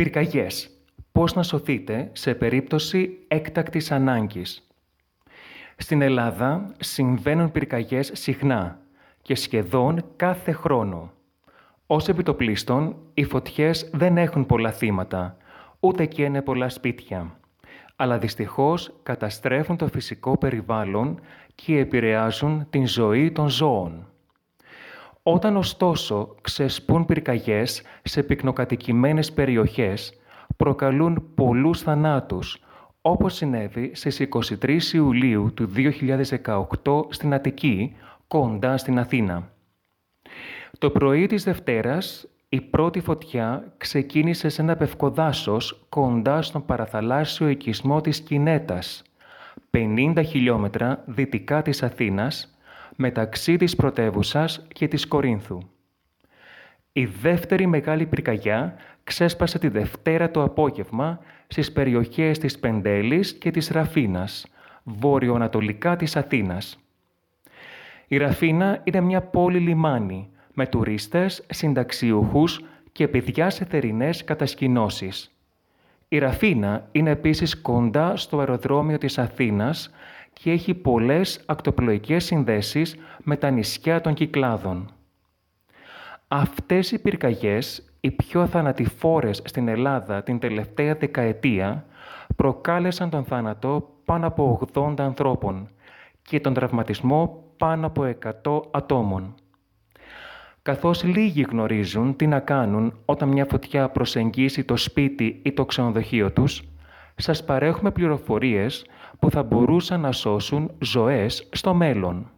Πυρκαγιές. Πώς να σωθείτε σε περίπτωση έκτακτης ανάγκης; Στην Ελλάδα συμβαίνουν πυρκαγιές συχνά και σχεδόν κάθε χρόνο. Ως επιτοπλίστων, οι φωτιές δεν έχουν πολλά θύματα, ούτε και είναι πολλά σπίτια. Αλλά δυστυχώς καταστρέφουν το φυσικό περιβάλλον και επηρεάζουν την ζωή των ζώων. Όταν ωστόσο ξεσπούν πυρκαγιές σε πυκνοκατοικημένες περιοχές, προκαλούν πολλούς θανάτους, όπως συνέβη στις 23 Ιουλίου του 2018 στην Αττική, κοντά στην Αθήνα. Το πρωί της Δευτέρας, η πρώτη φωτιά ξεκίνησε σε ένα πευκοδάσος κοντά στον παραθαλάσσιο οικισμό της Κινέτας, 50 χιλιόμετρα δυτικά της Αθήνας, μεταξύ της πρωτεύουσας και της Κορίνθου. Η δεύτερη μεγάλη πυρκαγιά ξέσπασε τη Δευτέρα το απόγευμα στις περιοχές της Πεντέλης και της Ραφίνας, βορειοανατολικά της Αθήνας. Η Ραφίνα είναι μια πόλη λιμάνι, με τουρίστες, συνταξιούχους και παιδιάς σε θερινές κατασκηνώσεις. Η Ραφίνα είναι επίσης κοντά στο αεροδρόμιο της Αθήνας και έχει πολλές ακτοπλοϊκές συνδέσεις με τα νησιά των Κυκλάδων. Αυτές οι πυρκαγιές, οι πιο θανατηφόρες στην Ελλάδα την τελευταία δεκαετία, προκάλεσαν τον θάνατο πάνω από 80 ανθρώπων και τον τραυματισμό πάνω από 100 ατόμων. Καθώς λίγοι γνωρίζουν τι να κάνουν όταν μια φωτιά προσεγγίσει το σπίτι ή το ξενοδοχείο τους, σας παρέχουμε πληροφορίες που θα μπορούσαν να σώσουν ζωές στο μέλλον.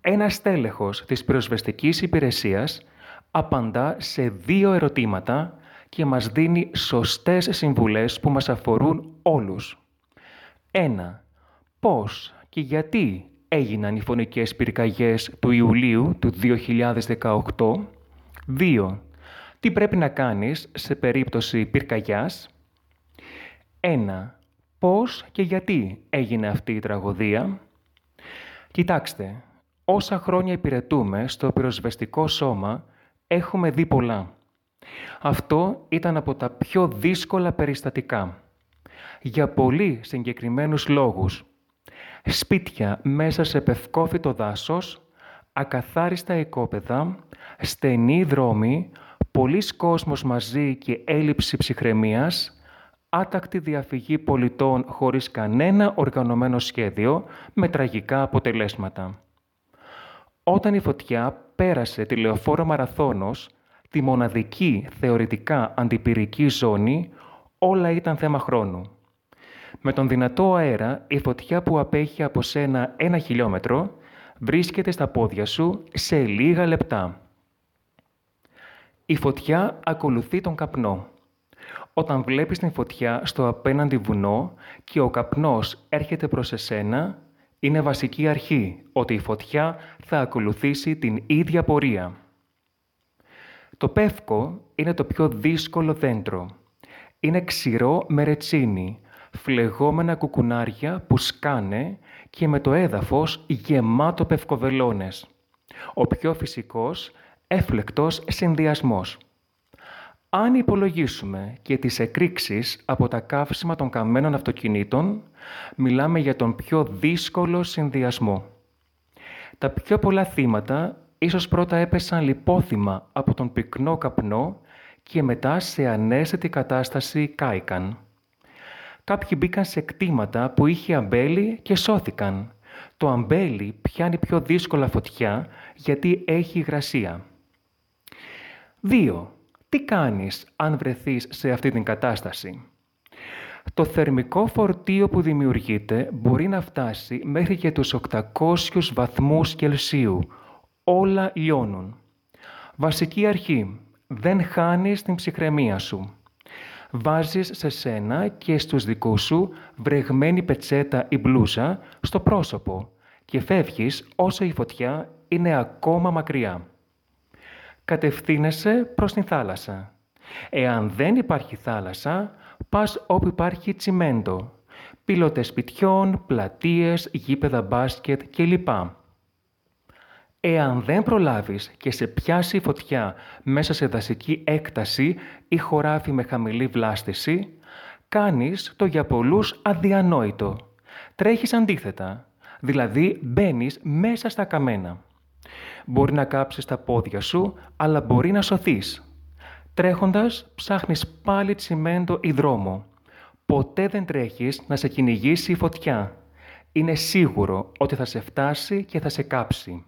Ένα στέλεχος της πυροσβεστικής υπηρεσίας απαντά σε δύο ερωτήματα και μας δίνει σωστές συμβουλές που μας αφορούν όλους. Ένα, Πώς και γιατί έγιναν οι φωνικές πυρκαγιές του Ιουλίου του 2018. Δύο, Τι πρέπει να κάνεις σε περίπτωση πυρκαγιάς. Ένα, Πώς και γιατί έγινε αυτή η τραγωδία. Κοιτάξτε, όσα χρόνια υπηρετούμε στο πυροσβεστικό σώμα, έχουμε δει πολλά. Αυτό ήταν από τα πιο δύσκολα περιστατικά. Για πολύ συγκεκριμένους λόγους. Σπίτια μέσα σε πευκόφυτο δάσος, ακαθάριστα οικόπεδα, στενοί δρόμοι, πολλοί κόσμος μαζί και έλλειψη ψυχραιμίας, άτακτη διαφυγή πολιτών χωρίς κανένα οργανωμένο σχέδιο με τραγικά αποτελέσματα. Όταν η φωτιά πέρασε τη λεωφόρο Μαραθώνος, τη μοναδική θεωρητικά αντιπυρική ζώνη, όλα ήταν θέμα χρόνου. Με τον δυνατό αέρα, η φωτιά που απέχει από σένα ένα χιλιόμετρο βρίσκεται στα πόδια σου σε λίγα λεπτά. Η φωτιά ακολουθεί τον καπνό. Όταν βλέπεις την φωτιά στο απέναντι βουνό και ο καπνός έρχεται προς εσένα, είναι βασική αρχή ότι η φωτιά θα ακολουθήσει την ίδια πορεία. Το πεύκο είναι το πιο δύσκολο δέντρο. Είναι ξηρό με ρετσίνη, φλεγόμενα κουκουνάρια που σκάνε και με το έδαφος γεμάτο πευκοβελώνες. Ο πιο φυσικός, έφλεκτος συνδυασμός. Αν υπολογίσουμε και τις εκρήξεις από τα καύσιμα των καμένων αυτοκινήτων, μιλάμε για τον πιο δύσκολο συνδυασμό. Τα πιο πολλά θύματα ίσως πρώτα έπεσαν λιπόθυμα από τον πυκνό καπνό και μετά σε ανέστητη κατάσταση κάηκαν. Κάποιοι μπήκαν σε κτήματα που είχε αμπέλι και σώθηκαν. Το αμπέλι πιάνει πιο δύσκολα φωτιά γιατί έχει υγρασία. 2. Τι κάνεις αν βρεθείς σε αυτή την κατάσταση; Το θερμικό φορτίο που δημιουργείται μπορεί να φτάσει μέχρι και τους 800 βαθμούς Κελσίου. Όλα λιώνουν. Βασική αρχή. Δεν χάνεις την ψυχραιμία σου. Βάζεις σε σένα και στους δικούς σου βρεγμένη πετσέτα ή μπλούζα στο πρόσωπο και φεύγεις όσο η φωτιά είναι ακόμα μακριά κατευθύνεσαι προς την θάλασσα. Εάν δεν υπάρχει θάλασσα, πας όπου υπάρχει τσιμέντο, πύλωτες σπιτιών, πλατείες, γήπεδα μπάσκετ κλπ. Εάν δεν προλάβεις και σε πιάσει η φωτιά μέσα σε δασική έκταση ή χωράφι με χαμηλή βλάστηση, κάνεις το για πολλούς αδιανόητο. Τρέχεις αντίθετα, δηλαδή μπαίνεις μέσα στα καμένα. Μπορεί να κάψεις τα πόδια σου, αλλά μπορεί να σωθείς. Τρέχοντας, ψάχνεις πάλι τσιμέντο ή δρόμο. Ποτέ δεν τρέχεις να σε κυνηγήσει η φωτιά. Είναι σίγουρο ότι θα σε φτάσει και θα σε κάψει.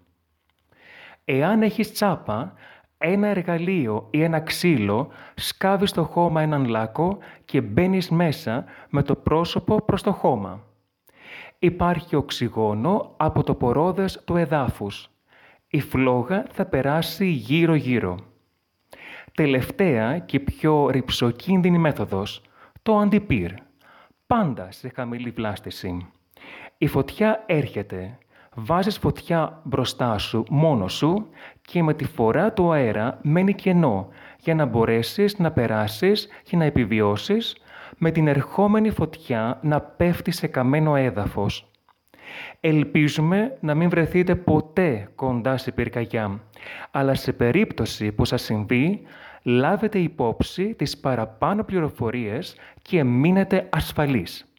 Εάν έχεις τσάπα, ένα εργαλείο ή ένα ξύλο, σκάβεις στο χώμα έναν λάκκο και μπαίνεις μέσα με το πρόσωπο προς το χώμα. Υπάρχει οξυγόνο από το πορόδες του εδάφους. Η φλόγα θα περάσει γύρω-γύρω. Τελευταία και πιο ρηψοκίνδυνη μέθοδος, το αντιπύρ. Πάντα σε χαμηλή βλάστηση. Η φωτιά έρχεται. Βάζεις φωτιά μπροστά σου, μόνο σου και με τη φορά του αέρα μένει κενό για να μπορέσεις να περάσεις και να επιβιώσεις με την ερχόμενη φωτιά να πέφτει σε καμένο έδαφος. Ελπίζουμε να μην βρεθείτε ποτέ κοντά σε πυρκαγιά, αλλά σε περίπτωση που σας συμβεί, λάβετε υπόψη τις παραπάνω πληροφορίες και μείνετε ασφαλείς.